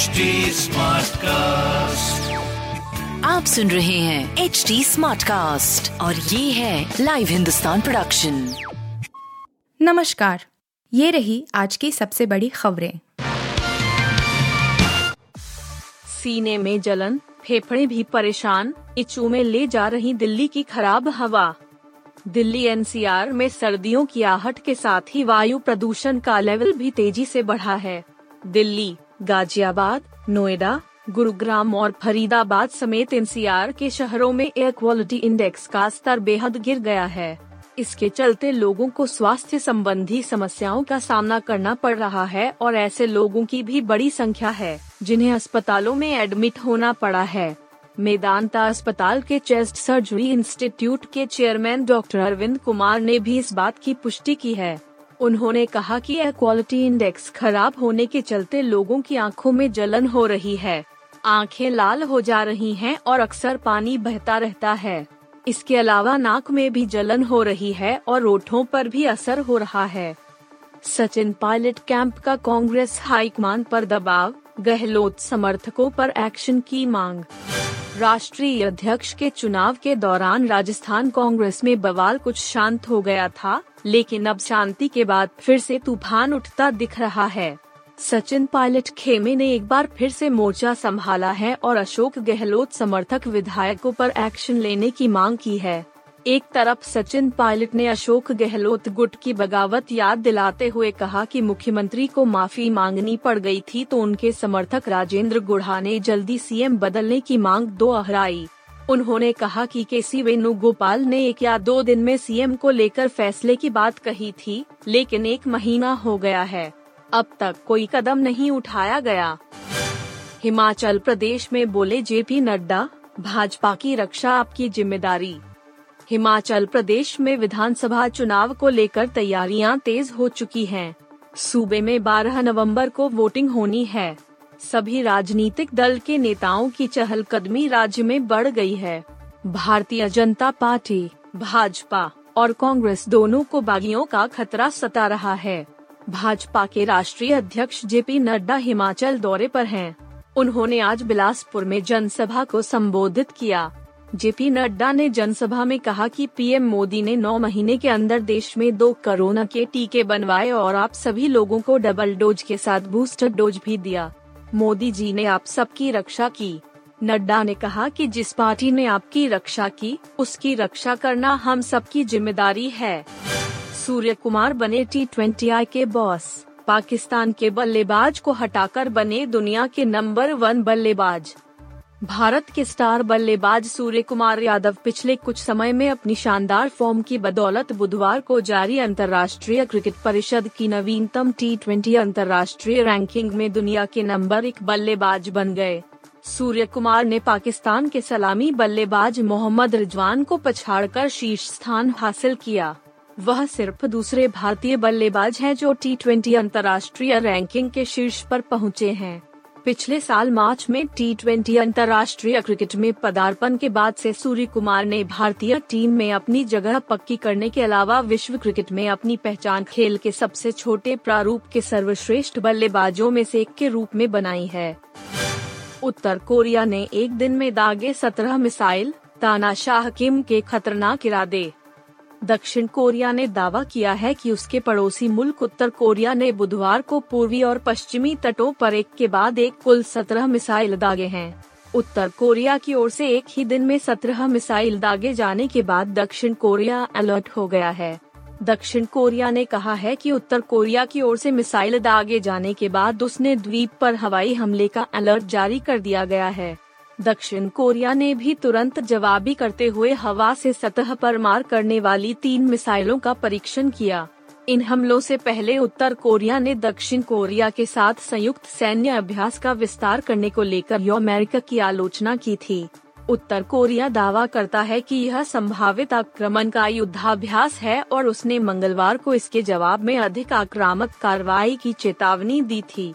HD cast आप सुन रहे हैं एच डी स्मार्ट कास्ट और ये है लाइव हिंदुस्तान प्रोडक्शन नमस्कार ये रही आज की सबसे बड़ी खबरें। सीने में जलन फेफड़े भी परेशान इचू में ले जा रही दिल्ली की खराब हवा। दिल्ली एनसीआर में सर्दियों की आहट के साथ ही वायु प्रदूषण का लेवल भी तेज़ी से बढ़ा है। दिल्ली गाजियाबाद, नोएडा, गुरुग्राम और फरीदाबाद समेत एनसीआर के शहरों में एयर क्वालिटी इंडेक्स का स्तर बेहद गिर गया है। इसके चलते लोगों को स्वास्थ्य संबंधी समस्याओं का सामना करना पड़ रहा है और ऐसे लोगों की भी बड़ी संख्या है, जिन्हें अस्पतालों में एडमिट होना पड़ा है। मेदांता अस्पताल के चेस्ट सर्जरी इंस्टीट्यूट के चेयरमैन डॉक्टर अरविंद कुमार ने भी इस बात की पुष्टि की है। उन्होंने कहा कि एयर क्वालिटी इंडेक्स खराब होने के चलते लोगों की आँखों में जलन हो रही है। आँखें लाल हो जा रही हैं और अक्सर पानी बहता रहता है। इसके अलावा नाक में भी जलन हो रही है और ओठों पर भी असर हो रहा है। सचिन पायलट कैंप का कांग्रेस हाईकमान पर दबाव, गहलोत समर्थकों पर एक्शन की मांग। राष्ट्रीय अध्यक्ष के चुनाव के दौरान राजस्थान कांग्रेस में बवाल कुछ शांत हो गया था। लेकिन अब शांति के बाद फिर से तूफ़ान उठता दिख रहा है। सचिन पायलट खेमे ने एक बार फिर से मोर्चा संभाला है और अशोक गहलोत समर्थक विधायकों पर एक्शन लेने की मांग की है। एक तरफ़ सचिन पायलट ने अशोक गहलोत गुट की बगावत याद दिलाते हुए कहा कि मुख्यमंत्री को माफ़ी मांगनी पड़ गई थी तो उनके समर्थक राजेंद्र गुढ़ा ने जल्दी सीएम बदलने की मांग दो दोहराई। उन्होंने कहा कि केसी वेणुगोपाल ने एक या दो दिन में सीएम को लेकर फैसले की बात कही थी, लेकिन एक महीना हो गया है। अब तक कोई कदम नहीं उठाया गया। हिमाचल प्रदेश में बोले जेपी नड्डा, भाजपा की रक्षा आपकी ज़िम्मेदारी। हिमाचल प्रदेश में विधानसभा चुनाव को लेकर तैयारियाँ तेज हो चुकी हैं। सूबे में 12 नवंबर को वोटिंग होनी है। सभी राजनीतिक दल के नेताओं की चहलकदमी राज्य में बढ़ गई है। भारतीय जनता पार्टी, भाजपा और कांग्रेस दोनों को बागियों का खतरा सता रहा है। भाजपा के राष्ट्रीय अध्यक्ष जेपी नड्डा हिमाचल दौरे पर हैं। उन्होंने आज बिलासपुर में जनसभा को संबोधित किया। जेपी नड्डा ने जनसभा में कहा कि पीएम मोदी ने नौ महीने के अंदर देश में दो कोरोना के टीके बनवाए और आप सभी लोगों को डबल डोज के साथ बूस्टर डोज भी दिया। मोदी जी ने आप सबकी रक्षा की। नड्डा ने कहा कि जिस पार्टी ने आपकी रक्षा की, उसकी रक्षा करना हम सबकी ज़िम्मेदारी है। सूर्य कुमार बने टी ट्वेंटी आई के बॉस पाकिस्तान के बल्लेबाज को हटाकर बने दुनिया के नंबर वन बल्लेबाज। भारत के स्टार बल्लेबाज सूर्य कुमार यादव पिछले कुछ समय में अपनी शानदार फॉर्म की बदौलत बुधवार को जारी अंतर्राष्ट्रीय क्रिकेट परिषद की नवीनतम टी ट्वेंटी अंतर्राष्ट्रीय रैंकिंग में दुनिया के नंबर एक बल्लेबाज बन गए। सूर्य कुमार ने पाकिस्तान के सलामी बल्लेबाज मोहम्मद रिजवान को पछाड़कर शीर्ष स्थान हासिल किया। वह सिर्फ़ दूसरे भारतीय बल्लेबाज हैं जो टी ट्वेंटी अंतर्राष्ट्रीय रैंकिंग के शीर्ष पर पहुँचे हैं। पिछले साल मार्च में टी ट्वेंटी अंतर्राष्ट्रीय क्रिकेट में पदार्पण के बाद से सूर्य कुमार ने भारतीय टीम में अपनी जगह पक्की करने के अलावा विश्व क्रिकेट में अपनी पहचान खेल के सबसे छोटे प्रारूप के सर्वश्रेष्ठ बल्लेबाजों में से एक के रूप में बनाई है। उत्तर कोरिया ने एक दिन में दागे सत्रह मिसाइल, तानाशाह किम के खतरनाक इरादे दक्षिण कोरिया ने दावा किया है कि उसके पड़ोसी मुल्क उत्तर कोरिया ने बुधवार को पूर्वी और पश्चिमी तटों पर एक के बाद एक कुल सत्रह मिसाइल दागे हैं। उत्तर कोरिया की ओर से एक ही दिन में सत्रह मिसाइल दागे जाने के बाद दक्षिण कोरिया अलर्ट हो गया है। दक्षिण कोरिया ने कहा है कि उत्तर कोरिया की ओर से मिसाइल दागे जाने के बाद उसने द्वीप पर हवाई हमले का अलर्ट जारी कर दिया गया है। दक्षिण कोरिया ने भी तुरंत जवाबी करते हुए हवा से सतह पर मार करने वाली तीन मिसाइलों का परीक्षण किया। इन हमलों से पहले उत्तर कोरिया ने दक्षिण कोरिया के साथ संयुक्त सैन्य अभ्यास का विस्तार करने को लेकर अमेरिका की आलोचना की थी। उत्तर कोरिया दावा करता है कि यह संभावित आक्रमण का युद्धाभ्यास है और उसने मंगलवार को इसके जवाब में अधिक आक्रामक कार्रवाई की चेतावनी दी थी।